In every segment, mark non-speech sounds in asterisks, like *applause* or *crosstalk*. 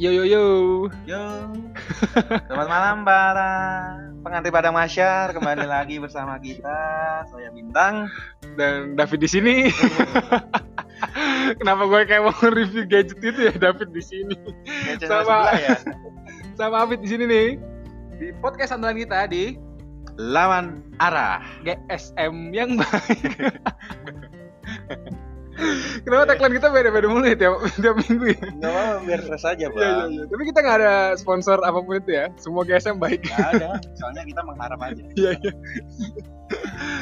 Yo yo yo. Yo, selamat malam para pengantin padang masyar kembali lagi bersama kita. Saya Bintang. Dan David di sini. Kenapa gue kayak mau review gadget itu ya David di sini. Sama- ya. Sama Afid di sini nih. Di podcast andalan kita di Lawan arah. GSM yang baik. *laughs* Kenapa tagline kita beda-beda mulu ya tiap, tiap minggu ya? Enggak apa-apa biar fresh aja, Iya, iya, Bang. iya. Tapi kita nggak ada sponsor apa pun itu ya. Semua GSM baik. Nggak ada, soalnya kita mengharap aja. Iya, iya.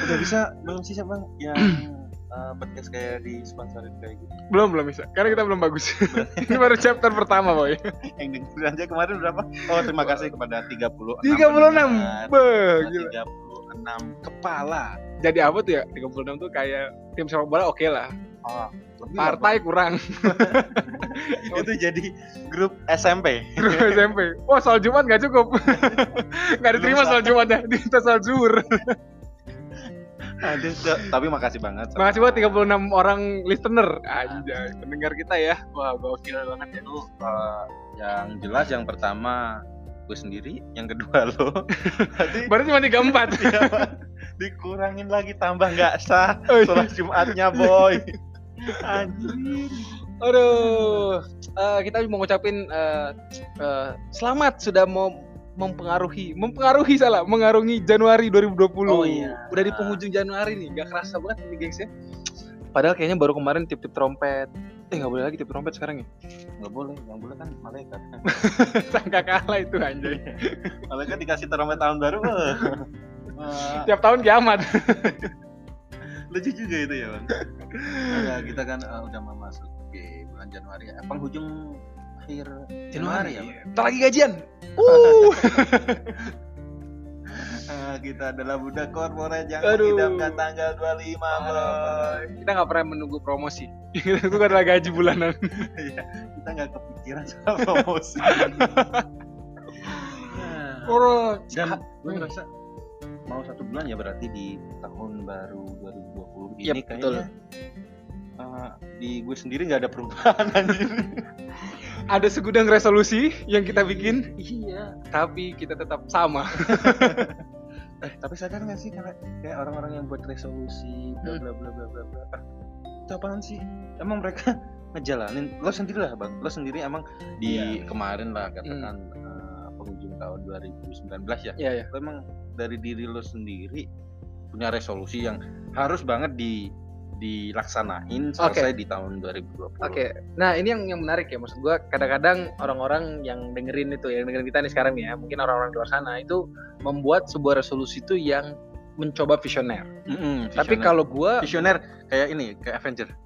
Udah bisa belum sih Bang yang eh, podcast kayak di sponsorin kayak gitu. Belum, belum bisa. Karena kita belum bagus. *laughs* Ini baru chapter pertama, boy. Yang dengerin aja kemarin berapa? Oh, terima kasih kepada 36 36. pendengar. Beuh, gila. 36 kepala. Jadi apa tuh ya? 36 tuh kayak tim sepak bola oke lah. Oh, Partai kurang. *laughs* itu jadi grup SMP Grup SMP. Wah, soal Jumat nggak cukup. *laughs* Nggak diterima soal Jumat ya. Diminta soal zuhur. Aduh, Cok. tapi makasih banget sama- Makasih buat 36 orang listener. Anjay, pendengar kita ya. Wah, gokil banget ya. eh, yang jelas yang pertama gue sendiri yang kedua lo *laughs* tadi Berarti cuma 34. ya, Pak. dikurangin lagi tambah nggak sah Oh, iya. sholat jumatnya boy anjir Aduh, eh, kita mau ngucapin eh, eh, selamat sudah mau mempengaruhi, mempengaruhi salah, mengarungi Januari 2020. Oh, iya. Udah di penghujung Januari nih, gak kerasa banget ini gengs ya. Padahal kayaknya baru kemarin tip-tip trompet. Eh nggak boleh lagi tip trompet sekarang ya? nggak boleh yang boleh kan malaikat *laughs* Sangka kalah itu anjay. malaikat dikasih trompet tahun baru Tiap tahun kiamat. Lucu juga itu ya bang Nah, kita kan eh, udah mau masuk di bulan Januari ya penghujung akhir Januari ya Bang? Ntar lagi gajian. *laughs* Uh. Eh, kita adalah budak korporat yang Aduh. mengidamkan tanggal 25 boy kita nggak pernah menunggu promosi. *laughs* itu adalah gaji bulanan. Iya, kita nggak kepikiran soal promosi. *laughs* Oh, Dan gue ngerasa mau satu bulan ya berarti di tahun baru 2020 ini betul. kayaknya eh, di gue sendiri nggak ada perubahan *laughs* anjir. ada segudang resolusi yang kita bikin, iya. tapi kita tetap sama. *laughs* Eh, tapi sadar nggak sih kayak kayak orang-orang yang buat resolusi bla Hmm. bla bla bla bla bla. Ah, Itu apaan sih? Emang mereka *laughs* ngejalanin lo sendiri lah bang lo sendiri emang di Iya. kemarin lah katakan eh, penghujung tahun 2019 ya Iya, iya. lo emang dari diri lo sendiri punya resolusi yang harus banget di dilaksanain selesai di tahun 2020. Oke, nah ini yang yang menarik ya maksud gua kadang-kadang orang-orang yang dengerin itu yang dengerin kita nih sekarang nih ya mungkin orang-orang di luar sana itu membuat sebuah resolusi itu yang mencoba visioner. Mm-mm, Tapi visioner. kalau gua visioner kayak ini kayak Avenger. *laughs*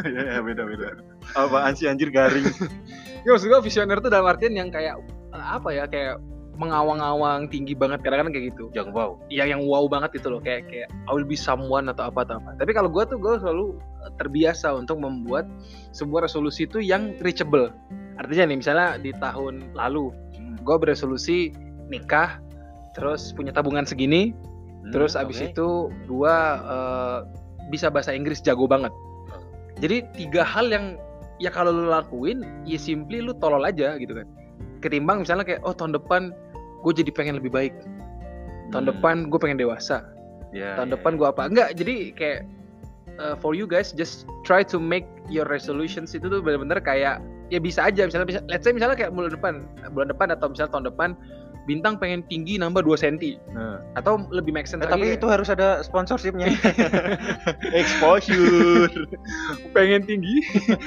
Ya, ya beda beda. Apaan sih anjir garing? *laughs* ya maksud gua visioner itu dalam artian yang kayak eh, apa ya kayak mengawang-awang tinggi banget kadang-kadang kayak gitu. Jangan wow. yang yang wow banget itu loh kayak kayak I will be someone atau apa atau apa. Tapi kalau gue tuh gue selalu eh, terbiasa untuk membuat sebuah resolusi itu yang reachable. Artinya nih misalnya di tahun lalu gue beresolusi nikah, terus punya tabungan segini, terus Hmm, abis oke. itu gue eh, bisa bahasa Inggris jago banget. Jadi tiga hal yang ya kalau lu lakuin ya simply lu tolol aja gitu kan. Ketimbang misalnya kayak oh tahun depan gue jadi pengen lebih baik. Tahun Hmm. depan gue pengen dewasa. Ya, tahun ya, depan gue apa? Enggak jadi kayak uh, for you guys just try to make your resolutions itu tuh benar-benar kayak ya bisa aja. Misalnya bisa let's say misalnya kayak bulan depan bulan depan atau misalnya tahun depan bintang pengen tinggi nambah 2 cm Nah. atau lebih make sense Eh, tapi lagi itu harus ada sponsorshipnya. *laughs* Exposure. *laughs* pengen tinggi.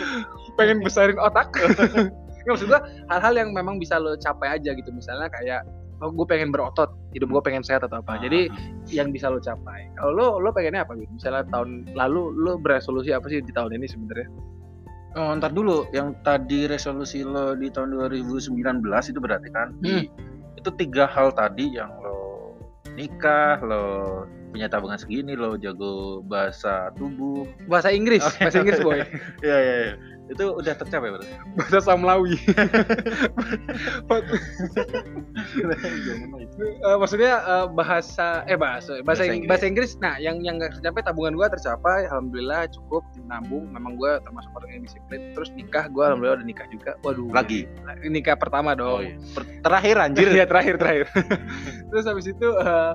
*laughs* Pengen besarin otak. Nggak, maksud gue hal-hal yang memang bisa lo capai aja gitu. Misalnya kayak oh gue pengen berotot hidup gue pengen sehat atau apa jadi yang bisa lo capai. Kalau lo lo pengennya apa gitu? Misalnya tahun lalu lo beresolusi apa sih di tahun ini sebenarnya? Oh, ntar dulu yang tadi resolusi lo di tahun 2019 itu berarti kan di- itu tiga hal tadi yang lo nikah, lo punya tabungan segini loh jago bahasa tubuh Bahasa Inggris, *laughs* Oh, bahasa Inggris boy. Iya iya. Itu udah tercapai berarti. *laughs* Bahasa Samlawi. Jangan *laughs* itu. Eh, maksudnya eh, bahasa eh bahasa bahasa, Bahasa Ing- Inggris. bahasa Inggris. Nah, yang yang nggak tercapai tabungan gua tercapai, alhamdulillah cukup nabung. Memang gua termasuk orang yang disiplin. Terus nikah gua alhamdulillah udah nikah juga. Waduh. Lagi. Nikah pertama dong. Oh, iya. Terakhir anjir. *laughs* Iya terakhir terakhir. Terus habis itu eh,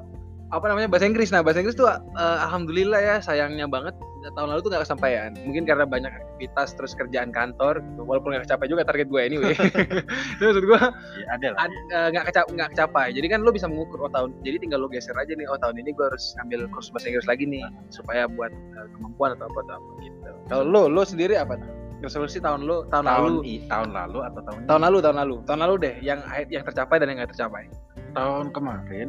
apa namanya bahasa Inggris. Nah bahasa Inggris tuh eh, alhamdulillah ya sayangnya banget tahun lalu tuh nggak kesampaian. Mungkin karena banyak aktivitas terus kerjaan kantor. Gitu. Walaupun nggak kecapai juga target gue anyway. *laughs* Itu maksud gue Iya, ada lah. ad- eh, nggak keca- nggak kecapai. Jadi kan lo bisa mengukur oh tahun. Jadi tinggal lo geser aja nih. Oh tahun ini gue harus ambil kursus bahasa Inggris lagi nih supaya buat eh, kemampuan atau apa atau apa gitu. Kalau lo lo sendiri apa? Resolusi tahun lo tahun, tahun lalu i- tahun lalu atau tahun ini? tahun lalu tahun lalu tahun lalu deh yang yang tercapai dan yang nggak tercapai. tahun kemarin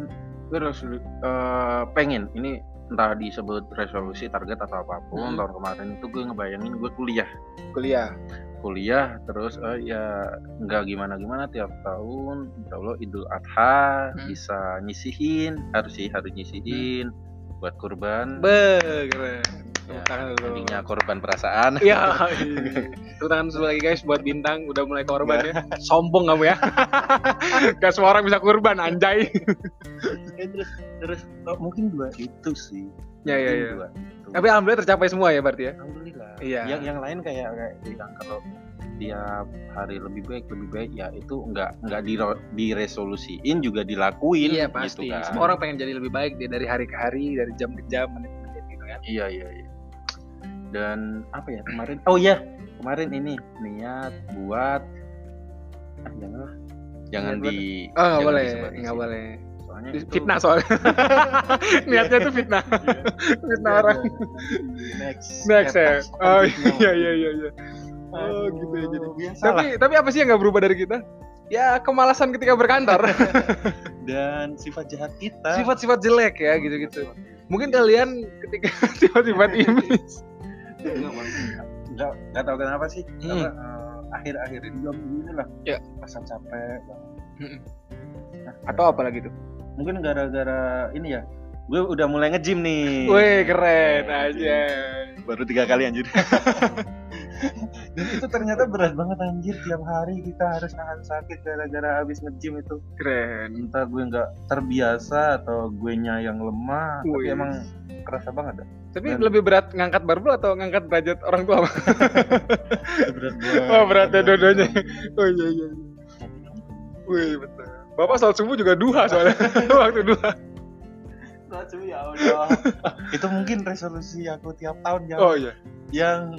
gue resolu- eh, pengen. Ini entah disebut resolusi target atau apa pun Hmm. tahun kemarin itu gue ngebayangin gue kuliah. Kuliah. Kuliah terus eh, ya nggak gimana gimana tiap tahun. Insya Allah Idul Adha Hmm. bisa nyisihin harus sih harus nyisihin buat kurban. Be keren Tepuk tangan dulu. tadinya korban perasaan Iya. Tepuk tangan lagi guys buat bintang udah mulai korban ya. Sombong kamu ya. *laughs* Gak semua orang bisa kurban anjay. Eh, terus terus oh, mungkin dua itu sih Ya ya ya. Tapi alhamdulillah tercapai semua ya berarti ya. Alhamdulillah. Iya. Yang yang lain kayak kayak bilang kalau tiap hari lebih baik lebih baik ya itu nggak nggak di diresolusiin juga dilakuin. Iya gitu pasti. kan. Semua orang pengen jadi lebih baik dia dari hari ke hari, dari jam ke jam, menit ke menit gitu kan. Iya iya iya. Dan apa ya kemarin? Oh iya kemarin ini niat buat ah, janganlah jangan Niat buat- di Oh nggak boleh, nggak boleh. Soalnya Di- itu- Fitnah soalnya. *laughs* Niatnya tuh fitnah. fitnah orang. Next. Next ya. Oh iya iya iya iya. Oh gitu ya jadi. biasa Tapi lah. tapi apa sih yang nggak berubah dari kita? Ya kemalasan ketika berkantor. *laughs* dan sifat jahat kita Sifat-sifat jelek ya gitu-gitu. Mungkin kalian ketika *laughs* sifat-sifat ini Enggak enggak tahu kenapa sih Hmm. Apa, eh, akhir-akhir ini dua minggu ini lah Ya. rasa capek. Hmm. Nah, atau apa lagi tuh? mungkin gara-gara ini ya gue udah mulai nge-gym nih Wih keren aja. baru tiga kali anjir *laughs* *laughs* dan itu ternyata berat banget anjir tiap hari kita harus nahan sakit gara-gara habis nge-gym itu Keren. entah gue nggak terbiasa atau gue nya yang lemah tapi Wih. emang kerasa banget dah Tapi Dan- lebih berat ngangkat barbel atau ngangkat derajat orang tua? *laughs* Berat banget Oh berat ya dua-duanya. Oh iya iya. iya. Wih betul. Bapak sholat subuh juga duha soalnya. *laughs* Waktu duha. ya Allah itu mungkin resolusi aku tiap tahun yang Oh iya. yang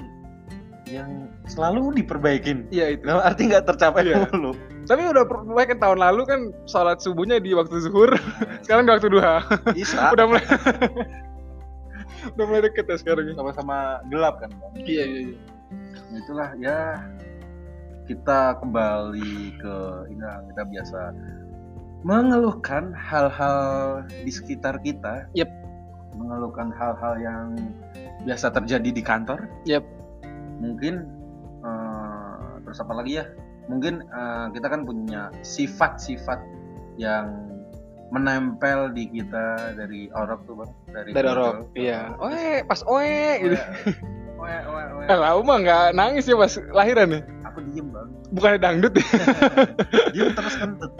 yang selalu diperbaikin Iya itu. dalam arti nggak tercapai Iya. mulu Tapi udah perbaikan tahun lalu kan sholat subuhnya di waktu zuhur, *laughs* sekarang di waktu duha. bisa *laughs* Udah mulai *laughs* udah mulai deket ya sekarang. ya. sama-sama gelap kan Bang? Iya iya iya. Nah, itulah ya kita kembali ke ini lah, kita biasa mengeluhkan hal-hal di sekitar kita Yep. mengeluhkan hal-hal yang biasa terjadi di kantor Yep. Mungkin eh, terus apa lagi ya mungkin eh, kita kan punya sifat-sifat yang menempel di kita dari orok tuh bang dari Dari orok. Iya. Oe, pas oe gitu. Oe, oe, oe. *laughs* Eh, lah mah nggak nangis ya pas lahiran ya. aku diem bang Bukannya dangdut ya. *laughs* diem terus kentut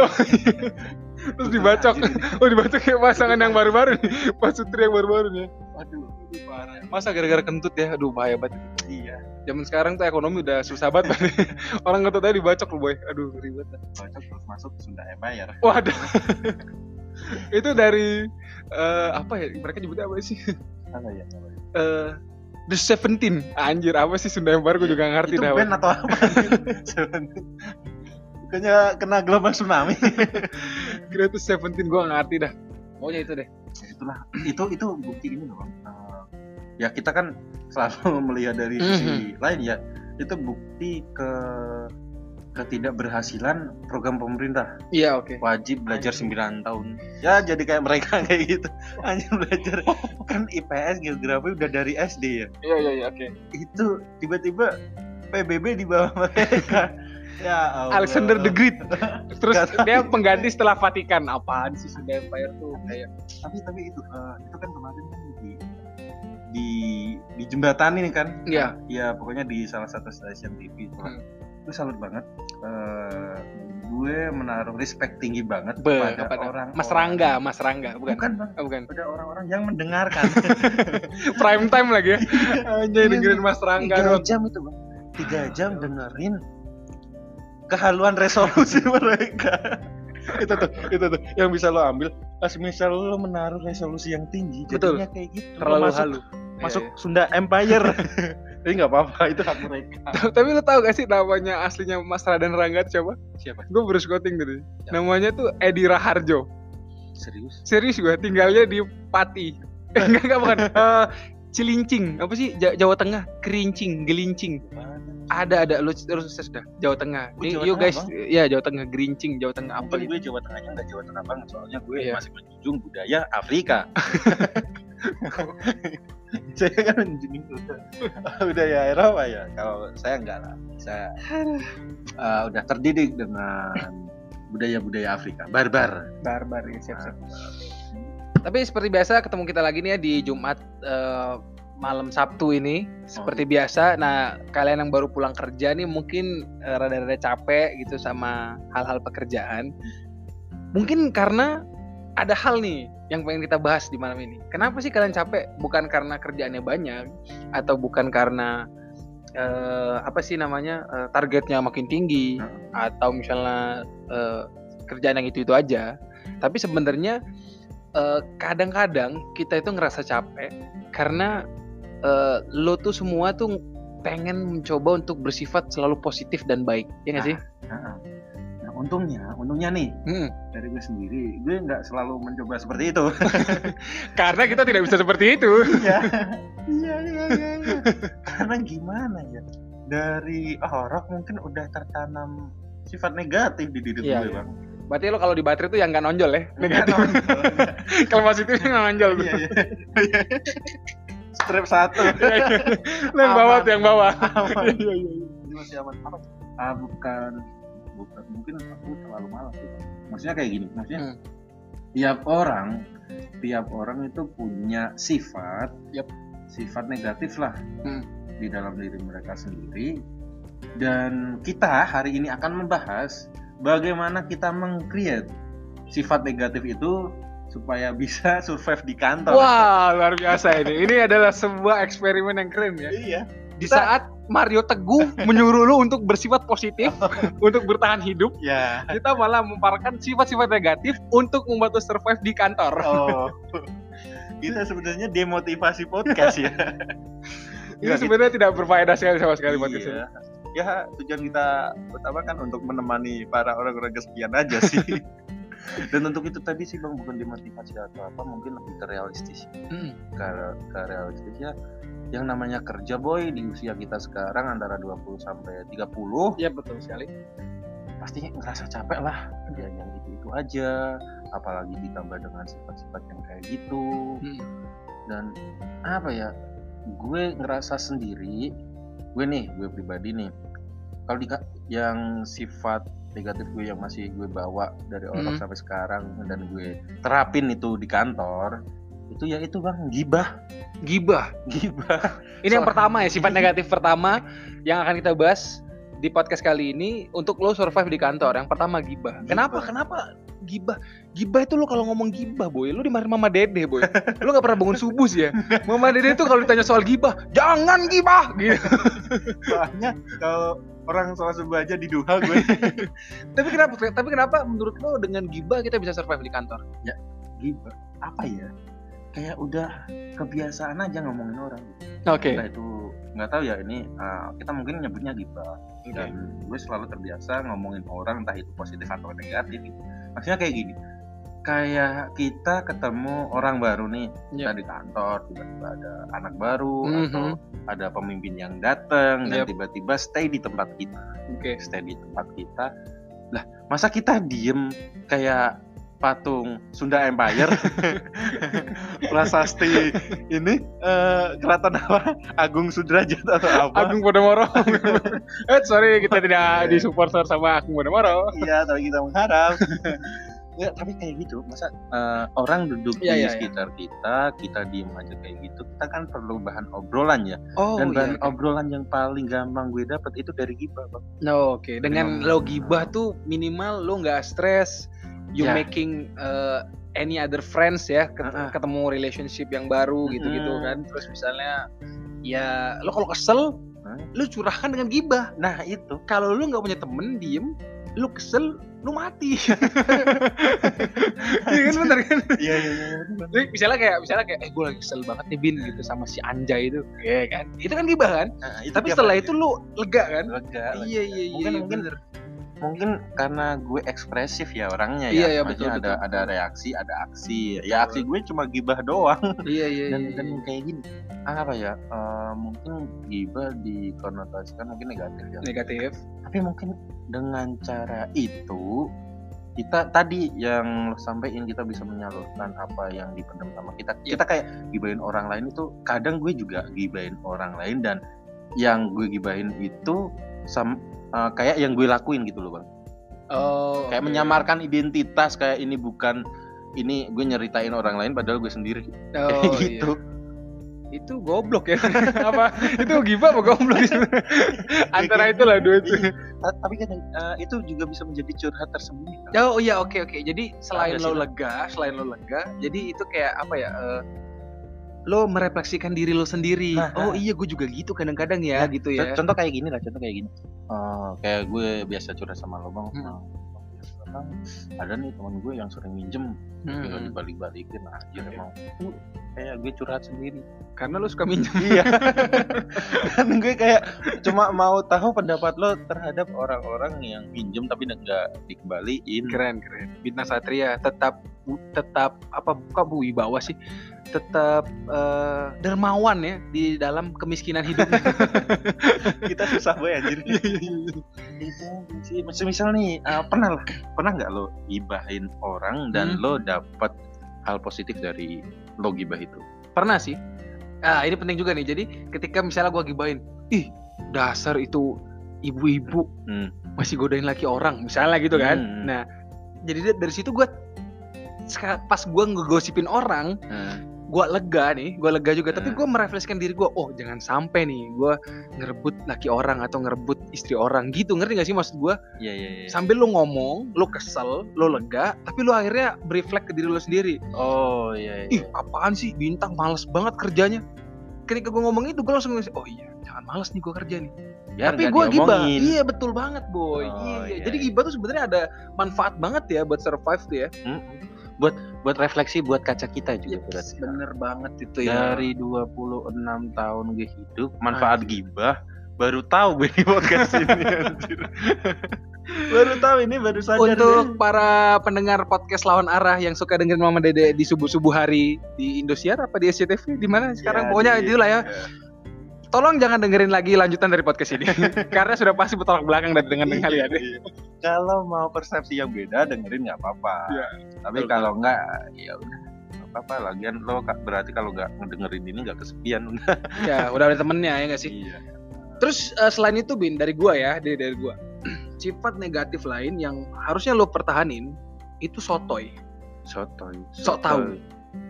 Terus dibacok. Oh dibacok kayak pasangan yang baru-baru nih. Pas Sutri yang baru-baru nih. Aduh, parah. Masa gara-gara kentut ya? Aduh bahaya banget. iya Zaman sekarang tuh ekonomi udah susah banget. Bang. *laughs* Orang kentut aja dibacok loh boy. Aduh ribet. bacok terus masuk Sunda Empire Waduh. *laughs* itu dari eh, apa ya? Mereka nyebutnya apa sih? apa ya apa ya? *laughs* Eh, The Seventeen. Anjir apa sih Sunda Empire? Gue juga nggak ngerti itu dah. band atau apa bukannya kena gelombang tsunami Kira itu Seventeen gue nggak ngerti dah. Pokoknya itu deh. Ya, itulah itu itu bukti ini loh. Ya kita kan selalu *laughs* melihat dari sisi lain ya itu bukti ke ketidakberhasilan program pemerintah Iya oke. wajib belajar 9 tahun ya jadi kayak mereka *laughs* kayak gitu hanya belajar *laughs* kan IPS geografi udah dari SD ya Iya iya iya oke. itu tiba-tiba PBB di bawah mereka Ya Allah. Alexander the Great. Terus dia pengganti setelah Vatikan. Apaan sih Sunda Empire tuh kayak Tapi tapi itu eh, itu kan kemarin kan di di jembatan ini kan. Iya. Ya pokoknya di salah satu stasiun TV. Hmm. Gue salut banget. Eh, gue menaruh respect tinggi banget Be, kepada, kepada orang Mas Rangga, Mas Rangga, bukan? Bukan bang. Oh, bukan. Kepada orang-orang yang mendengarkan. *laughs* Prime time lagi ya. Anjay dengerin Mas Rangga Tiga dong. jam itu bang. Tiga jam dengerin kehaluan resolusi *laughs* mereka. Itu tuh, itu tuh yang bisa lo ambil. Pas misal lo menaruh resolusi yang tinggi, Betul. jadinya kayak gitu. Lo Terlalu masuk, halu. masuk Iya, Sunda Empire. *laughs* Tapi nggak apa-apa, itu hak mereka. *laughs* Tapi lu tahu gak sih namanya aslinya Mas Raden Rangga tuh siapa? Siapa? Gue baru scouting tadi. Siapa? Namanya tuh Edi Raharjo. Serius? Serius gue tinggalnya di Pati. *laughs* Enggak enggak bukan. Eh, Cilincing. Apa sih Ja- Jawa Tengah? Kerincing, Gelincing. Ada ada lu terus dah. Jawa Tengah. Oh, Nih, Jawa Tengah, guys, ya Jawa Tengah, Gerincing, Jawa Tengah apa Mungkin gitu. gue Jawa Tengahnya nggak Jawa Tengah banget, soalnya gue Iya. masih menjunjung budaya Afrika. *laughs* *laughs* saya kan menjunjung *laughs* budaya Eropa ya. Kalau saya enggak lah. Saya eh, udah terdidik dengan budaya-budaya Afrika, barbar. Barbar ya siap-siap. Tapi seperti biasa ketemu kita lagi nih ya di Jumat eh, malam Sabtu ini seperti biasa. Nah, kalian yang baru pulang kerja nih mungkin eh, rada-rada capek gitu sama hal-hal pekerjaan. Mungkin karena ada hal nih yang pengen kita bahas di malam ini. Kenapa sih kalian capek? Bukan karena kerjaannya banyak atau bukan karena eh, apa sih namanya eh, targetnya makin tinggi atau misalnya eh, kerjaan yang itu itu aja. Tapi sebenarnya kadang-kadang kita itu ngerasa capek karena eh, lo tuh semua tuh pengen mencoba untuk bersifat selalu positif dan baik, ya nggak sih? Nah, nah, untungnya, untungnya nih Hmm. dari gue sendiri, gue nggak selalu mencoba seperti itu. *laughs* Karena kita tidak bisa seperti itu. *laughs* Iya, iya, iya, iya. iya. Karena gimana ya? Dari orok mungkin udah tertanam sifat negatif di diri Iya, gue iya. bang. Berarti lo kalau di baterai tuh yang nggak nonjol ya, negatif. *laughs* Kalau positifnya nggak nonjol. Iya, iya. Strip satu. *laughs* Iya, iya. Yang bawah tuh yang bawah. *laughs* Iya, iya, iya. Masih aman. Apa? Ah, bukan, bukan. Mungkin aku terlalu malas sih. Maksudnya kayak gini. Maksudnya Hmm. tiap orang, tiap orang itu punya sifat, sifat negatif lah Hmm. di dalam diri mereka sendiri. Dan kita hari ini akan membahas bagaimana kita meng-create sifat negatif itu supaya bisa *laughs* survive di kantor. Wah, luar biasa ini. Ini adalah sebuah eksperimen yang keren ya. Iya. Di Kita- saat Mario Teguh menyuruh lu untuk bersifat positif, *laughs* untuk bertahan hidup, Ya. kita malah memparahkan sifat-sifat negatif untuk membantu survive di kantor. Oh. *laughs* kita sebenarnya demotivasi podcast ya. Ini sebenarnya tidak berfaedah sekali sama sekali buat Iya. Ya tujuan kita pertama kan untuk menemani para orang-orang kesepian aja sih. Dan untuk itu tadi sih bang bukan demotivasi atau apa mungkin lebih ke realistis. Hmm. Ke, ke realistis ya yang namanya kerja boy di usia kita sekarang antara 20 sampai 30 Iya betul sekali. pasti ngerasa capek lah kerja yang itu itu aja apalagi ditambah dengan sifat-sifat yang kayak gitu Hmm. dan apa ya gue ngerasa sendiri gue nih gue pribadi nih kalau di yang sifat negatif gue yang masih gue bawa dari orang Mhm. sampai sekarang dan gue terapin itu di kantor itu ya itu bang gibah Gibah. gibah *laughs* Ini yang So- pertama ya, sifat negatif pertama yang akan kita bahas di podcast kali ini untuk lo survive di kantor. Yang pertama gibah. Kenapa? Kenapa gibah? Gibah itu lo kalau ngomong gibah, boy, lo dimarahin mama dede, boy. lo gak pernah bangun subuh sih ya. Mama dede tuh kalau ditanya soal gibah, jangan gibah gitu. soalnya kalau orang sholat subuh aja diduha gue *laughs* tapi kenapa? Tapi kenapa menurut lo dengan gibah kita bisa survive di kantor? gibah apa ya kayak udah kebiasaan aja ngomongin orang Oke. Entah itu nggak tahu ya ini uh, kita mungkin nyebutnya gibah dan gue selalu terbiasa ngomongin orang entah itu positif atau negatif gitu. Maksudnya kayak gini kayak kita ketemu orang baru nih kita Yep. di kantor tiba-tiba ada anak baru Mhm. atau ada pemimpin yang datang dan Yep. tiba-tiba stay di tempat kita Oke. stay di tempat kita lah masa kita diem kayak patung Sunda Empire *laughs* prasasti ini eh, keraton apa Agung Sudrajat atau apa Agung Podomoro. *laughs* eh sorry kita tidak disupport sama Agung Podomoro. iya tapi kita mengharap ya tapi kayak gitu masa eh, orang duduk Iya, di iya, iya. sekitar kita kita diem aja kayak gitu kita kan perlu bahan obrolan ya Oh dan bahan iya. obrolan yang paling gampang gue dapat itu dari gibah bang No, oke. Dengan Dengan- lo gibah tuh minimal lo nggak stres, you Ya. making uh, any other friends ya, ket- Ah, ah. ketemu relationship yang baru gitu-gitu Mm-mm. kan. Terus misalnya ya lo kalau kesel, Hah? lo curahkan dengan gibah. nah itu Kalau lo nggak punya temen diem, lo kesel, lo mati. *laughs* Iya kan bener kan? iya iya iya Jadi misalnya kayak misalnya kayak eh gue lagi kesel banget nih Bin gitu sama si Anjay itu, ya kan? Itu kan gibah kan? Nah, itu Tapi setelah hari. itu lo lega kan? lega. Iya iya iya. mungkin iya, mungkin. Mungkin karena gue ekspresif ya orangnya Iya, ya iya, Maksudnya betul, ada ada reaksi ada aksi ya aksi gue cuma gibah doang Iya iya dan iya. dan iya. kayak gini apa ya eh, mungkin gibah dikonotasikan mungkin negatif ya negatif. tapi mungkin dengan cara itu kita tadi yang lo sampaikan kita bisa menyalurkan apa yang dipendam sama kita Iya. kita kayak gibahin orang lain itu kadang gue juga gibahin orang lain dan yang gue gibahin itu sam, eh, kayak yang gue lakuin gitu loh bang Oh, kayak oke. menyamarkan identitas kayak ini bukan ini gue nyeritain orang lain padahal gue sendiri *laughs* Oh, kayak gitu iya. Itu goblok ya. *laughs* apa? Itu gibah apa goblok sih? *laughs* Antara gitu. itulah dua itu. Ta- tapi kan eh, itu juga bisa menjadi curhat tersembunyi kan? Oh iya oke oke. Jadi selain Ada lo lega, selain lo lega, jadi itu kayak apa ya? eh, lo merefleksikan diri lo sendiri. Nah, oh nah. iya, gue juga gitu kadang-kadang ya, Nah, gitu ya. Contoh kayak gini lah, contoh kayak gini. Eh, kayak gue biasa curhat sama lo bang. Hmm. Bang, ada nih teman gue yang sering minjem, Hmm, hmm. dibalik-balikin aja Oke. emang. Itu kayak gue curhat sendiri. Karena lo suka minjem. *laughs* Iya. kan gue kayak cuma mau tahu pendapat lo terhadap orang-orang yang minjem tapi nggak dikembaliin. Keren keren. Bintang Satria tetap tetap apa kok bu wibawa sih? Tetap eh, dermawan ya di dalam kemiskinan hidupnya. *laughs* Kita susah banget anjir. itu sih misal, misal nih eh, pernah lah pernah nggak lo gibahin orang dan Hmm. lo dapat hal positif dari lo gibah itu Pernah sih. Ah, ini penting juga nih. Jadi ketika misalnya gua gibain, ih dasar itu ibu-ibu Hmm. masih godain laki orang, misalnya gitu kan. Hmm. Nah, jadi da- dari situ gua seka- pas gua ngegosipin orang, Nah, gua lega nih, gua lega juga. Tapi Hmm. gua merefleksikan diri gua, oh jangan sampai nih gua ngerebut laki orang atau ngerebut istri orang gitu. Ngerti gak sih maksud gua? iya iya iya Sambil lu ngomong, lu kesel, lu lega, tapi lu akhirnya bereflek ke diri lu sendiri. oh iya ih iya apaan sih bintang males banget kerjanya ketika gue ngomong itu gue langsung oh iya jangan males nih gue kerja nih Biar tapi gue gibah iya betul banget boy Oh, iya, iya. iya, jadi iya. gibah tuh sebenarnya ada manfaat banget ya buat survive tuh ya Mm-mm. Buat buat refleksi buat kaca kita juga berarti. bener banget itu ya. Dari 26 tahun gue hidup manfaat gibah baru tahu gue di podcast ini *laughs* anjir. baru tahu ini baru sadar untuk deh. para pendengar podcast lawan arah yang suka dengerin Mama Dede di subuh-subuh hari di Indosiar apa di SCTV di mana sekarang? Ya, pokoknya di- itulah ya tolong jangan dengerin lagi lanjutan dari podcast ini *laughs* karena sudah pasti bertolak belakang dari dengan Iya, kalian iya. kalau mau persepsi yang beda dengerin nggak apa-apa Iya, tapi betul. kalau nggak ya udah apa-apa lagian lo berarti kalau nggak ngedengerin ini nggak kesepian udah *laughs* ya udah ada temennya ya nggak sih iya Terus eh, selain itu bin dari gua ya, dari dari gua. *clears throat* Sifat negatif lain yang harusnya lo pertahanin itu sotoy. sotoy Sok tahu.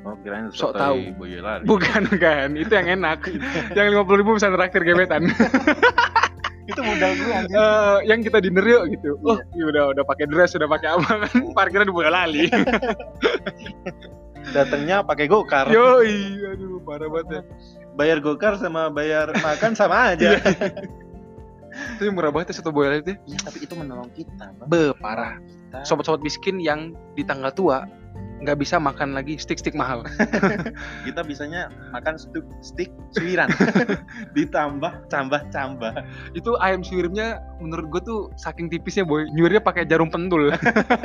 Oh kirain Sok tahu. boyolali Bukan kan, itu yang enak. *laughs* yang 50 ribu bisa traktir gebetan. *laughs* itu modal gue Eh, yang kita dinner yuk gitu. Oh, iya udah udah pakai dress, udah pakai apa kan? Parkiran di lali. *laughs* datangnya pakai gokar Yo, aduh parah banget ya. bayar gokar sama bayar makan sama aja Itu yang murah banget ya satu boy itu. Iya, tapi itu menolong kita bang Be, parah. Sobat-sobat miskin yang di tanggal tua nggak bisa makan lagi stick-stick mahal. *laughs* kita bisanya makan stuk stick suiran. *laughs* Ditambah cambah cambah itu ayam suwirnya menurut gue tuh saking tipisnya boy. Nyuirnya pakai jarum pentul.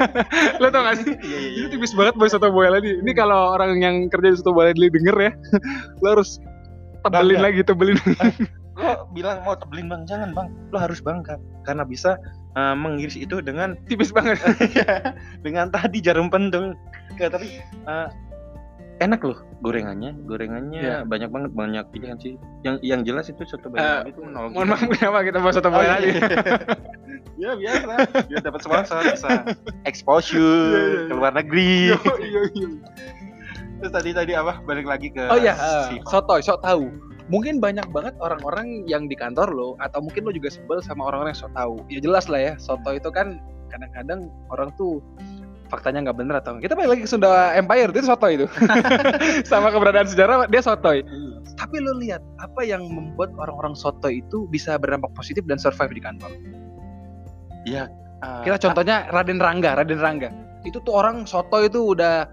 *laughs* Lo tau gak sih? Iya iya itu tipis banget boy soto boy lagi ini kalau orang yang kerja di soto boy lagi denger ya lo harus tebelin Bangga. lagi tebelin. Lo bilang mau tebelin bang. Jangan bang. Lo harus bangga. Karena bisa uh, mengiris itu dengan *laughs* tipis banget *laughs* dengan tadi jarum pentul Gak, tapi uh, enak loh gorengannya gorengannya Iya. banyak banget banyak pilihan sih yang yang jelas itu soto Eh, Bali itu nol mohon maaf kenapa kita bahas soto Oh, Boyolali iya. *laughs* ya biasa biar dapat sponsor bisa Iya, exposure iya. ke luar negeri Iya, iya, iya. terus tadi tadi apa balik lagi ke Oh iya, eh, sifat. sotoy, sok tahu. Mungkin banyak banget orang-orang yang di kantor lo atau mungkin lo juga sebel sama orang-orang yang sok tahu. Ya jelas lah ya, soto itu kan kadang-kadang orang tuh faktanya nggak bener atau kita balik lagi ke Sunda Empire itu soto itu. *laughs* Sama keberadaan sejarah dia sotoy tapi lo lihat apa yang membuat orang-orang soto itu bisa berdampak positif dan survive di kantor? Iya. eh, kita contohnya Raden Rangga Raden Rangga. Itu tuh orang soto itu udah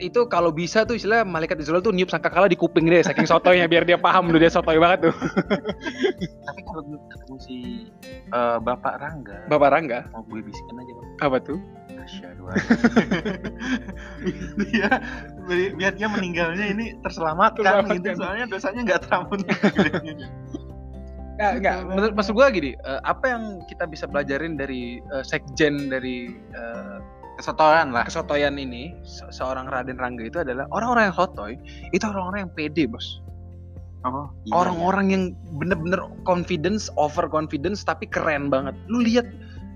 itu kalau bisa tuh istilah malaikat Israel tuh niup sangkakala di kuping dia saking sotoynya biar dia paham tuh dia sotoy banget tuh. *laughs* Tapi kalau gue ketemu si eh, Bapak Rangga Bapak Rangga? mau gue bisikin aja bang. Apa tuh? Asyhadu an- *laughs* dia bi- biar dia meninggalnya ini terselamatkan Terselamatkan. gitu soalnya dosanya nggak terampuni *laughs* Nggak, nggak. Menurut maksud gua gini, eh, apa yang kita bisa pelajarin dari eh, sekjen dari eh, kesotoran lah kesotoyan ini, se- seorang Raden Rangga itu adalah orang-orang yang sotoy, itu orang-orang yang pede, Bos. oh, iya, Orang-orang yang bener-bener confidence, over confidence tapi keren banget. Lu lihat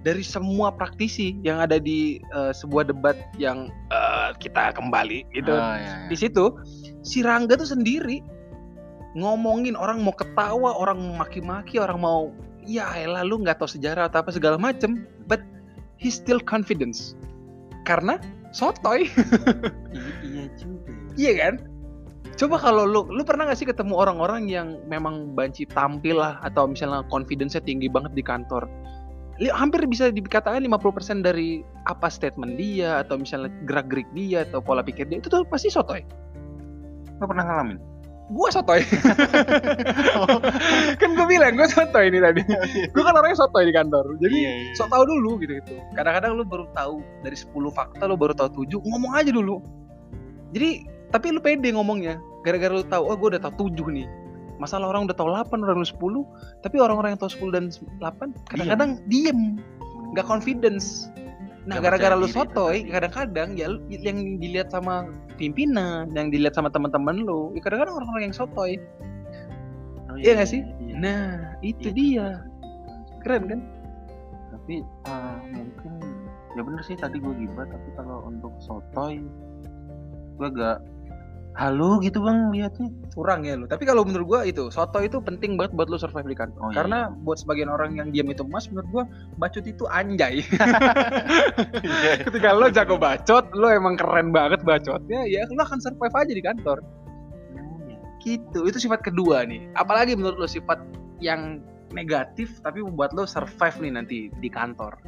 dari semua praktisi yang ada di eh, sebuah debat yang eh, kita kembali iya. gitu. oh, iya, iya. Di situ si Rangga tuh sendiri ngomongin orang mau ketawa, orang mau maki-maki, orang mau ya elah lu nggak tahu sejarah atau apa segala macem, but he still confidence. Karena sotoy, iya juga iya kan? Coba kalau lu, lu pernah gak sih ketemu orang-orang yang memang banci tampil lah atau misalnya confidence-nya tinggi banget di kantor? Hampir bisa dikatakan 50% dari apa statement dia atau misalnya gerak-gerik dia atau pola pikir dia itu tuh pasti sotoy. lo pernah ngalamin gua sotoy. *laughs* Kan gue bilang gue sotoy ini tadi. Gue kan orangnya sotoy di kantor. Jadi Iya, iya. sok tahu dulu gitu gitu. Kadang-kadang lu baru tahu dari 10 fakta lu baru tahu 7 ngomong aja dulu. Jadi tapi lu pede ngomongnya. Gara-gara lu tahu oh gue udah tahu 7 nih. Masalah orang udah tahu 8 orang udah 10 tapi orang-orang yang tahu 10 dan 8 kadang-kadang diem. Nggak confidence nah gara-gara lu sotoy kadang-kadang ya yang dilihat sama pimpinan yang dilihat sama teman-teman lu ya kadang-kadang orang-orang yang sotoy Oh, Iya nggak sih? iya. Nah, itu Iya, dia. Keren kan? tapi ah, mungkin ya bener sih tadi gue gibat tapi kalau untuk sotoy gue agak halu gitu bang liatnya Kurang ya lu. Tapi kalau menurut gua itu, soto itu penting banget buat lu survive di kantor. Oh, iya. Karena buat sebagian orang yang diam itu emas, menurut gua bacot itu anjay. *laughs* Ketika lo jago bacot, lo emang keren banget bacotnya, ya lo akan survive aja di kantor. Gitu. Itu sifat kedua nih. Apalagi menurut lo sifat yang negatif tapi membuat lo survive nih nanti di kantor.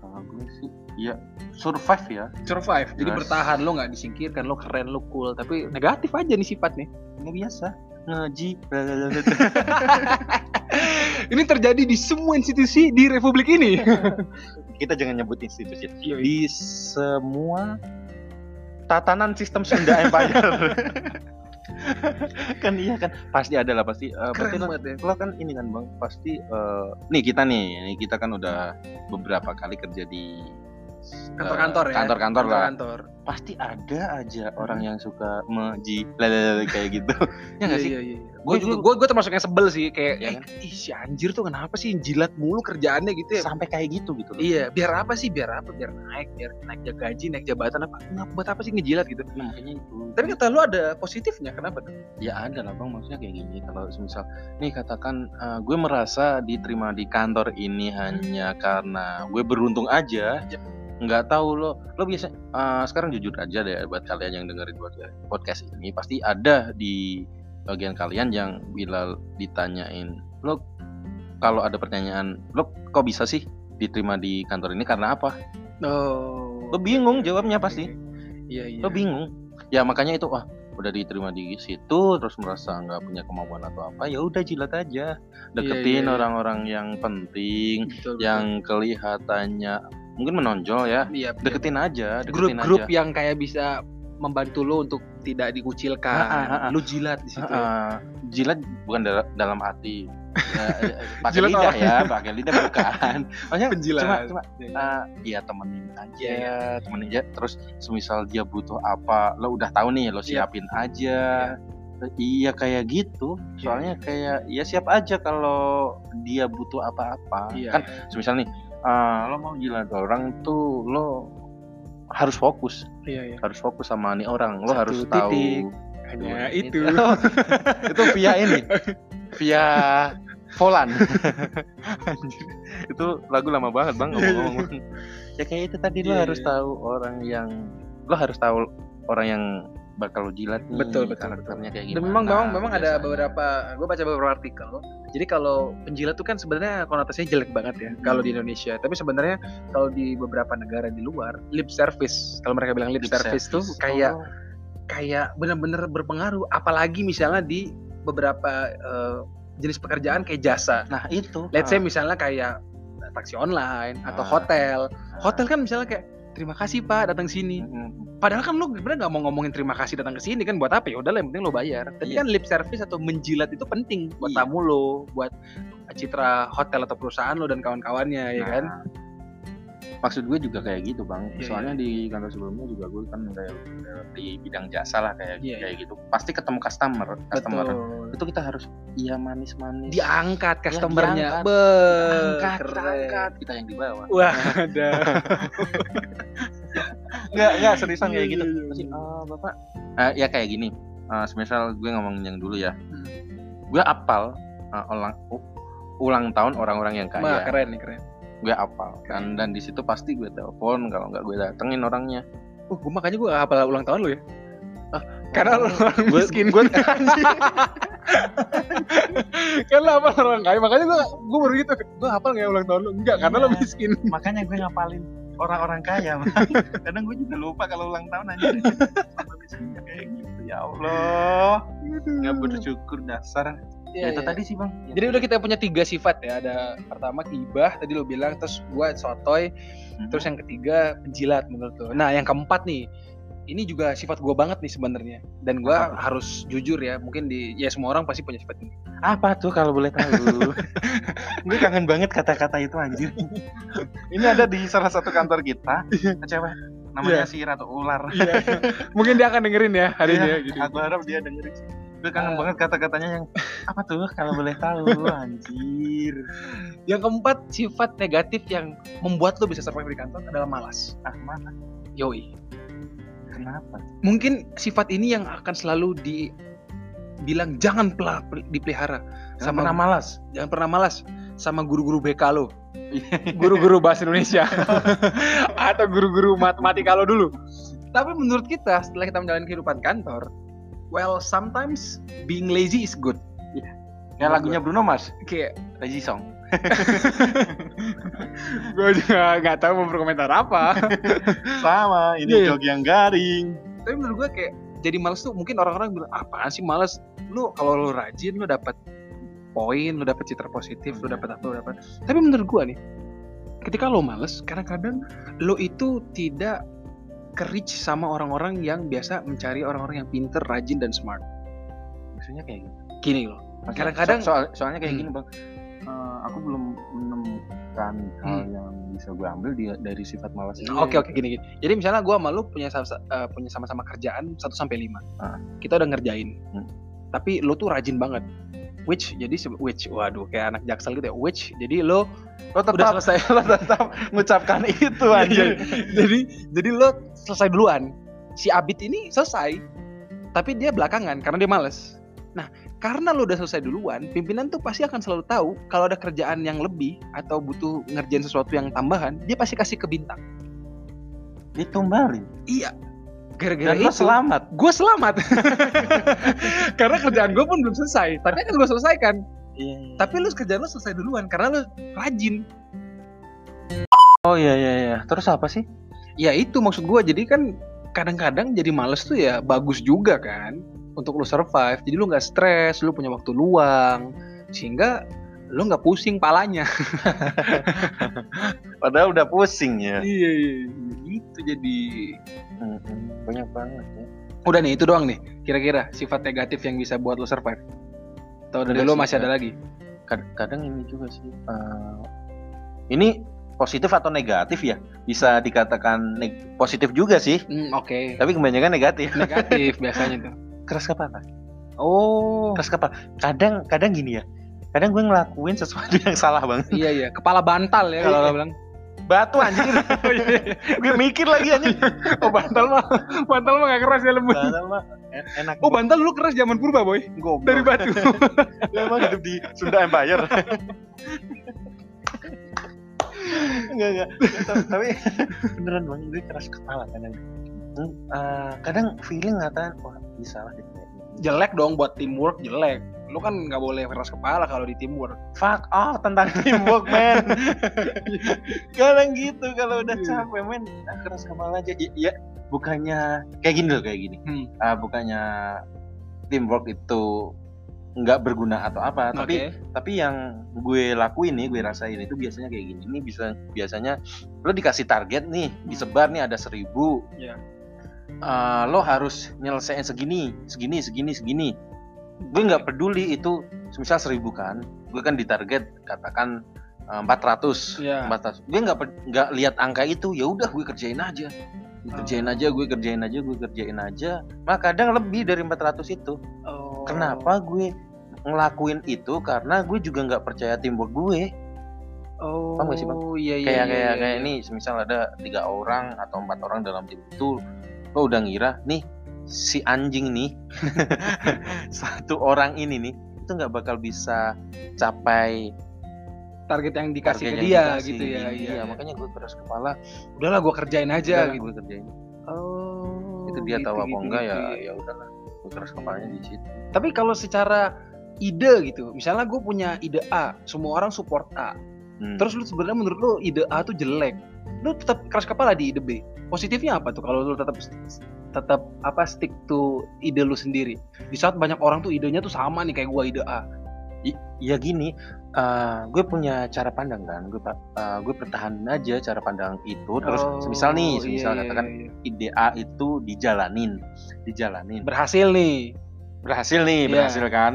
kalau gue sih ya survive ya. Survive. Jadi bertahan. Lo nggak disingkirkan, lo keren, lo cool, tapi negatif aja nih sifatnya. nggak biasa. Ngaji. *laughs* Ini terjadi di semua institusi di republik ini. *laughs* kita jangan nyebut institusi. Iya, di semua tatanan sistem Sunda Empire. *laughs* Kan iya kan? Pasti ada lah pasti eh, pasti lo- ya. lo kan ini kan bang pasti eh, nih kita nih nih kita kan udah beberapa kali kerja di Kantor-kantor ya. kantor-kantor lah Kantor. Pasti ada aja orang yang suka meji lalalala kayak gitu *laughs* ya nggak sih Iya, iya, iya. Gue juga, gue, gue termasuk yang sebel sih kayak, Iya eh, kan? ih si anjir tuh kenapa sih jilat mulu kerjaannya gitu ya? sampai kayak gitu gitu loh Iya, biar apa sih? Biar apa? Biar naik, biar naik gaji, naik jabatan apa? Nggak buat apa sih ngejilat gitu? Nah, makanya itu Tapi kata lu ada positifnya, kenapa tuh? ya ada lah bang maksudnya kayak gini kalau misal nih katakan eh, gue merasa diterima di kantor ini hanya karena gue beruntung aja Yep. nggak tahu lo lo biasa eh, sekarang jujur aja deh buat kalian yang dengerin buat podcast ini pasti ada di bagian kalian yang bila ditanyain lo kalau ada pertanyaan lo kok bisa sih diterima di kantor ini karena apa Oh. lo bingung jawabnya pasti Iya, iya. lo bingung ya makanya itu wah udah diterima di situ terus merasa nggak punya kemampuan atau apa ya udah jilat aja deketin iya, iya. orang-orang yang penting Betul, betul. yang kelihatannya mungkin menonjol ya iya, deketin aja deketin grup-grup aja yang kayak bisa membantu lo untuk tidak dikucilkan. Ah, ah, ah. Lu jilat di situ. Heeh. jilat bukan dal- dalam hati Eh, *laughs* eh, pakai lidah ya pakai lidah bukan *laughs* maksudnya Penjilat. cuma cuma eh, ya temenin aja Iya, temenin aja terus semisal dia butuh apa lo udah tahu nih lo Iya. siapin aja iya kayak gitu soalnya kayak ya siap aja kalau dia butuh apa-apa Iya. kan semisal nih eh, lo mau jilat orang tuh lo harus fokus. Iya, iya. harus fokus sama nih orang. Lo Satu harus titik. tahu Hanya Dua itu. *laughs* itu via ini? Via Volan. *laughs* Itu lagu lama banget bang. Ngomong-ngomong. Ya kayak itu tadi lo Iya, harus iya. tahu orang yang lo harus tahu orang yang bakal lo jilat nih Betul, betul, karakternya kayak Dan gimana memang memang memang ada biasanya. beberapa gue baca beberapa artikel. Jadi kalau penjilat tuh kan sebenarnya konotasinya jelek banget ya kalau di Indonesia. Tapi sebenarnya kalau di beberapa negara di luar lip service kalau mereka bilang lip, Lip service, tuh service. kayak Oh, kayak benar-benar berpengaruh apalagi misalnya di beberapa eh, jenis pekerjaan kayak jasa. nah itu Let's say Ah. misalnya kayak taksi online atau Ah. hotel. Ah. Hotel kan misalnya kayak terima kasih Pak datang sini. Mm-mm. Padahal kan lu sebenarnya nggak mau ngomongin terima kasih datang ke sini kan buat apa ya? Udah lah yang penting lo bayar. Tapi Iya. kan lip service atau menjilat itu penting buat Iya. tamu lo, buat citra hotel atau perusahaan lo dan kawan-kawannya ya kan. Maksud gue juga kayak gitu bang Iya, soalnya di kantor sebelumnya juga gue kan kayak di bidang jasa lah kayak Iya, kayak gitu pasti ketemu customer customer Betul. itu kita harus iya manis manis Diangkat Ya, customernya. diangkat. Be, angkat keren. angkat kita yang di bawah Wah, ada. *laughs* nggak nggak seriusan kayak Iya, gitu iya, iya. Pasti, "Ah, bapak Eh, ya kayak gini Eh, semisal gue ngomongin yang dulu ya Hmm. gue apal eh, ulang u- ulang tahun orang-orang yang Wah, kaya keren nih, keren. Gue apal dan dan di situ pasti gue telepon kalau nggak gue datengin orangnya Uh, gue makanya gue gak hafal ulang tahun lo ya. Karena lo orang Gue- miskin. Gue kan lo hafal orang kaya, makanya gue gue baru gitu. Gue hafal nggak ya ulang tahun lo? Enggak, karena lo Iya. miskin. *laughs* makanya gue ngapalin orang-orang kaya Bang. *laughs* kadang gue juga lupa kalau ulang tahun aja *laughs* kayak gitu ya Allah nggak bersyukur dasar ya, itu tadi sih bang Jadi udah kita punya tiga sifat ya. Ada pertama kibah tadi lo bilang, terus gua sotoy, Hmm. terus yang ketiga penjilat menurut lo. Nah yang keempat nih, ini juga sifat gua banget nih sebenarnya. Dan gua Apa tuh? harus jujur ya, mungkin di ya semua orang pasti punya sifat ini. apa tuh kalau boleh tahu *laughs* gue kangen banget kata-kata itu anjir ini ada di salah satu kantor kita cewek namanya si ratu ular Iya. mungkin dia akan dengerin ya hari ini Iya, ya. Gitu. aku harap dia dengerin gue kangen Ah. banget kata-katanya yang apa tuh kalau boleh tahu anjir Yang keempat sifat negatif yang membuat lo bisa survive di kantor adalah malas. ah mana Yoi. kenapa Mungkin sifat ini yang akan selalu dibilang jangan pela- dipelihara sama sama pernah malas jangan pernah malas sama guru-guru BK lo. guru-guru bahasa Indonesia *laughs* atau guru-guru matematika lo dulu. Tapi menurut kita setelah kita menjalani kehidupan kantor, well sometimes being lazy is good. kayak lagunya Bruno Mars Kayak Lazy Song *laughs* gue juga nggak tahu mau berkomentar apa. *laughs* sama ini Iya, iya. jog yang garing Tapi menurut gue kayak jadi males tuh mungkin orang-orang bilang apaan sih males? Lu kalau lu rajin lu dapat poin, lu dapat citra positif, lu dapat apa, lu dapat. Tapi menurut gue nih, ketika lo males, kadang-kadang lo itu tidak ke-reach sama orang-orang yang biasa mencari orang-orang yang pinter, rajin dan smart. maksudnya kayak gitu Gini loh. Kadang-kadang- so- soal- soalnya kayak Hmm. gini bang Eh, aku belum menemukan hal Hmm. yang bisa gue ambil di, dari sifat malas ini Oke oke gini gini. Jadi misalnya gua sama lu punya sama eh, punya sama-sama kerjaan 1 sampai 5. Ah. Kita udah ngerjain. Hmm. Tapi lu tuh rajin banget. Which jadi which waduh kayak anak jaksel gitu ya. Which jadi lo lo udah tetap selesai *laughs* lo tetap mengucapkan *laughs* itu anjir jadi jadi lo selesai duluan. Si Abid ini selesai. Tapi dia belakangan karena dia males. Nah, karena lo udah selesai duluan, pimpinan tuh pasti akan selalu tahu kalau ada kerjaan yang lebih atau butuh ngerjain sesuatu yang tambahan, dia pasti kasih ke bintang. ditumbalin Iya. Gara-gara dan lo itu selamat gue selamat. *laughs* karena kerjaan gue pun belum selesai. Tapi kan gue selesaikan. Iya, Tapi lu kerjaan lu selesai duluan karena lu rajin. oh iya iya iya terus apa sih Ya itu maksud gue. Jadi kan kadang-kadang jadi males tuh ya bagus juga kan untuk lu survive. Jadi lu nggak stres, lu punya waktu luang sehingga lu nggak pusing palanya. *laughs* padahal udah pusing ya Iya, iya, iya. gitu jadi Mm-mm, banyak banget ya Udah nih itu doang nih. Kira-kira sifat negatif yang bisa buat lo survive. Atau dari lo sih, masih ada lagi? Kad- kadang ini juga sih eh, ini positif atau negatif ya bisa dikatakan neg- positif juga sih Hmm, oke. tapi kebanyakan negatif Negatif *laughs* biasanya tuh. keras kepala Oh. keras kepala kadang kadang gini ya kadang gue ngelakuin sesuatu yang salah banget Iya iya, kepala bantal ya kalau Iya. bilang. Batu anjir *laughs* Oh iya. iya. gue mikir lagi anjir Oh bantal mah, bantal mah gak keras ya lembut. Bantal mah en- enak Oh bantal dulu keras zaman purba boy, Goblok. dari batu. Lu *laughs* emang hidup di Sunda Empire enggak enggak tapi, beneran bang gue keras kepala kadang Hmm, eh, kadang feeling ngatain wah bisa lah jelek dong buat teamwork jelek. Lu kan nggak boleh keras kepala kalau di teamwork. fuck off tentang teamwork man *laughs* kadang gitu kalau udah capek men ah, keras kepala aja ya, ya, bukannya kayak gini loh kayak gini Hmm. Ah, bukannya teamwork itu nggak berguna atau apa tapi Oke. tapi yang gue lakuin nih gue rasain itu biasanya kayak gini ini bisa biasanya lo dikasih target nih disebar nih ada seribu Iya. Eh, lo harus nyelesain segini segini segini segini gue nggak peduli itu misal seribu kan gue kan ditarget katakan eh, 400 Iya. 400 gue nggak nggak lihat angka itu ya udah gue kerjain aja gue kerjain Oh. aja gue kerjain aja gue kerjain aja nah kadang lebih dari 400 itu Oh. Kenapa gue ngelakuin itu? Karena gue juga nggak percaya teamwork gue. Oh. Paham gak sih, Bang? Iya iya. kayak iya, kayak iya, kayak iya. ini, semisal ada tiga orang atau empat orang dalam tim itu, lo udah ngira nih si anjing nih *laughs* satu orang ini nih itu nggak bakal bisa capai target yang dikasih target ke yang dia dikasih. gitu ya. Iya, Iya. makanya gue keras kepala. Udahlah gua kerjain aja Udah, gitu. gue kerjain. Oh. itu dia gitu, tahu apa gitu, enggak ya gitu. ya udahlah. Gue keras kepalanya di situ. Tapi kalau secara ide gitu, misalnya gue punya ide A, semua orang support A. Hmm. Terus lu sebenarnya menurut lu ide A tuh jelek, lu tetap keras kepala di ide B. Positifnya apa tuh kalau lu tetap tetap apa stick to ide lu sendiri. Di saat banyak orang tuh idenya tuh sama nih kayak gua ide A. ya gini eh, gue punya cara pandang kan gue eh, gue pertahanin aja cara pandang itu terus Oh, semisal iya, nih semisal iya, katakan iya, iya. ide A itu dijalanin dijalanin berhasil nih. berhasil nih Iya. berhasil kan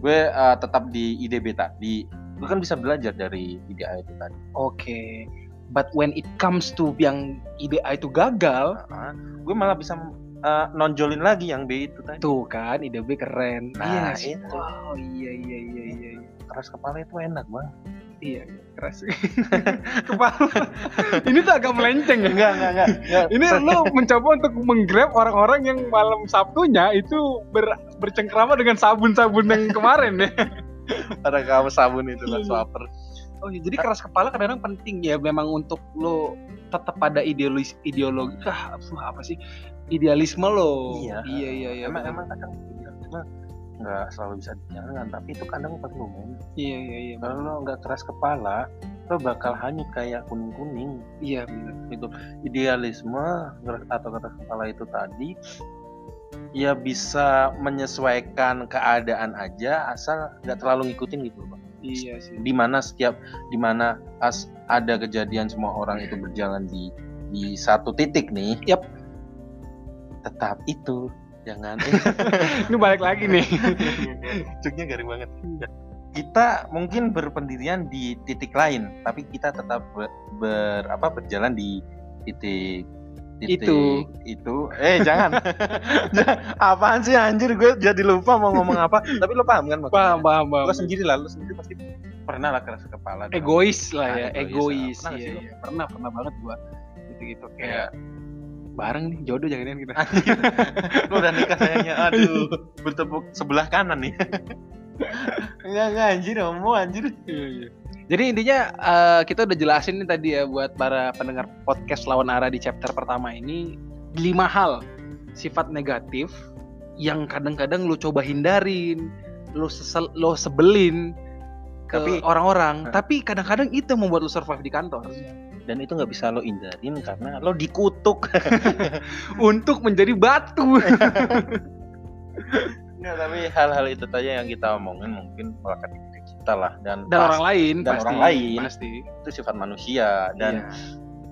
gue eh, tetap di ide B tadi gue kan bisa belajar dari ide A itu tadi Oke. But when it comes to yang ide A itu gagal, Nah, gue malah bisa eh, nonjolin lagi yang B itu tadi tuh kan ide B keren. Nah, iya itu. Wow, iya iya iya iya. iya. keras kepala itu enak bang Iya, keras. *laughs* Kepala. Ini tuh agak melenceng ya. enggak enggak enggak, enggak. Ini lu mencoba untuk menggrab orang-orang yang malam Sabtunya itu ber, bercengkrama dengan sabun-sabun yang kemarin ya. ada kamu sabun itu lah Iya. Oh iya, jadi keras kepala kadang-kadang penting ya memang untuk lo tetap pada idealis ideologi kah apa- sih idealisme lo. Iya. Iya iya iya. emang emang kadang cuma nggak selalu bisa dijalankan tapi itu kadang perlu men Iya iya iya. kalau lo nggak keras kepala lo bakal hanyut kayak kuning kuning Iya benar. itu idealisme atau keras kepala itu tadi ya bisa menyesuaikan keadaan aja asal nggak terlalu ngikutin gitu loh. Iya sih. di mana setiap di mana as ada kejadian semua orang itu berjalan di di satu titik nih Yap. tetap itu jangan *laughs* Ini balik lagi nih. *laughs* Cuknya garing banget. Kita mungkin berpendirian di titik lain, tapi kita tetap ber, ber- apa berjalan di titik titik Itu. itu. Eh jangan. *laughs* Apaan sih anjir gue jadi lupa mau ngomong apa. Tapi lo paham kan maksudnya? paham paham paham. Lo sendiri lah, lo sendiri pasti pernah lah keras kepala. dalam- Egois lah ya, egois. egois. Pernah nggak Iya, sih lo? iya. Pernah pernah banget gua. Gitu-gitu kayak Kayak bareng nih jodoh jangan kita. lo *laughs* udah nikah sayangnya. Aduh, bertepuk sebelah kanan nih. *laughs* Enggak, enggak anjir, mau anjir. Iya, iya. Jadi intinya eh, kita udah jelasin nih tadi ya buat para pendengar podcast lawan arah di chapter pertama ini lima hal sifat negatif yang kadang-kadang lo coba hindarin, lo sesel, lo sebelin ke orang-orang, tapi kadang-kadang itu yang membuat lo survive di kantor Dan itu nggak bisa lo hindarin karena lo dikutuk. *laughs* untuk menjadi batu. Enggak, tapi hal-hal itu saja yang kita omongin mungkin melekat kita lah dan, Dan pas- orang lain dan pasti, orang lain. pasti. itu sifat manusia dan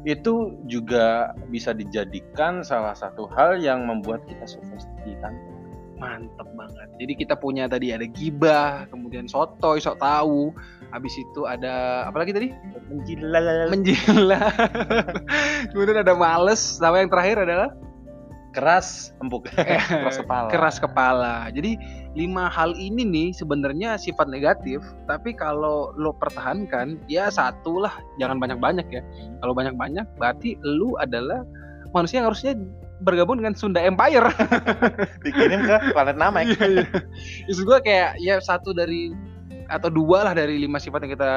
Iya. itu juga bisa dijadikan salah satu hal yang membuat kita sukses di kantor. Mantep banget. Jadi kita punya tadi ada gibah, kemudian sotoy, sok tahu. Habis itu ada apa lagi tadi? Menjilat, Menjilat. *laughs* kemudian ada males. Sama yang terakhir adalah keras, empuk, *laughs* keras kepala. keras kepala. Jadi lima hal ini nih sebenarnya sifat negatif, tapi kalau lo pertahankan ya satu lah, jangan banyak-banyak ya. Kalau banyak-banyak berarti lu adalah manusia yang harusnya bergabung dengan Sunda Empire. *laughs* Dikirim ke planet Namek. Iya, iya. Maksud gue kayak ya satu dari atau dua lah dari lima sifat yang kita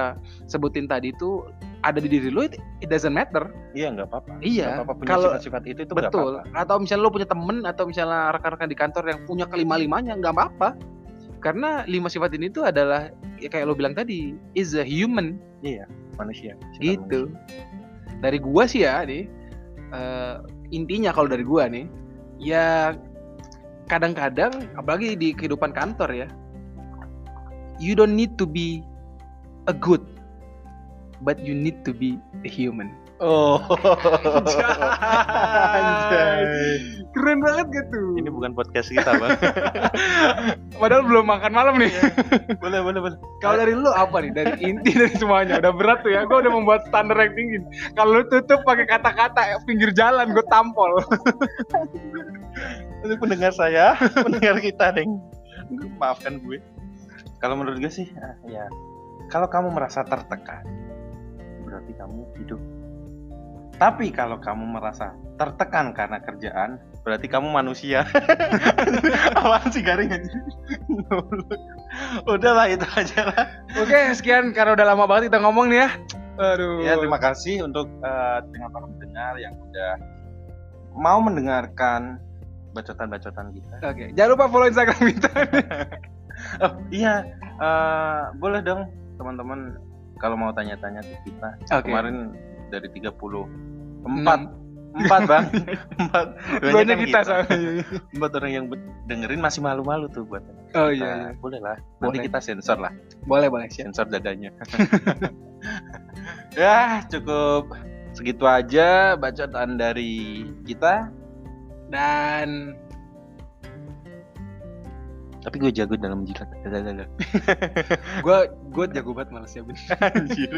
sebutin tadi itu ada di diri lo, it, it doesn't matter. Iya nggak apa-apa. Iya, Nggak apa-apa punya kalau- sifat-sifat itu itu Betul. apa-apa. Atau misalnya lo punya temen atau misalnya rekan-rekan di kantor yang punya kelima-limanya nggak apa-apa. Karena lima sifat ini tuh adalah ya kayak lo bilang tadi is a human Manusia. sifat gitu. Dari gua sih ya nih eh, intinya kalau dari gua nih ya kadang-kadang apalagi di kehidupan kantor ya you don't need to be a good but you need to be a human. Oh. Anjay. Keren banget gitu. Ini bukan podcast kita, Bang. *laughs* Padahal belum makan malam nih. boleh, boleh, boleh. Kalau dari lu apa nih? Dari inti dari semuanya. Udah berat tuh ya. Gue udah membuat standar yang tinggi. Kalau lu tutup pakai kata-kata pinggir jalan, gue tampol. Untuk pendengar saya, *laughs* pendengar kita, Deng. Maafkan gue. Kalau menurut gue sih, ya. Kalau kamu merasa tertekan, berarti kamu hidup. Tapi kalau kamu merasa tertekan karena kerjaan, berarti kamu manusia. *laughs* Apaan sih garing aja? *laughs* Udahlah itu aja lah. Oke, sekian karena udah lama banget kita ngomong nih ya. Aduh. Ya terima kasih untuk eh, dengan para pendengar yang udah mau mendengarkan bacotan-bacotan kita. Oke, jangan lupa follow Instagram kita. *laughs* Oh iya, eh, boleh dong teman-teman kalau mau tanya-tanya ke kita. Oke. Kemarin dari 30 empat empat bang *laughs* empat Banyak kan kita soalnya. empat orang yang dengerin masih malu-malu tuh buat Oh kita. iya, iya. boleh lah nanti Boleh. kita sensor lah Boleh, boleh. Siap. sensor dadanya *laughs* ya cukup segitu aja bacotan dari kita Dan tapi gue jago dalam jilat *laughs* gue gue jago banget males ya, Bin. *laughs* anjir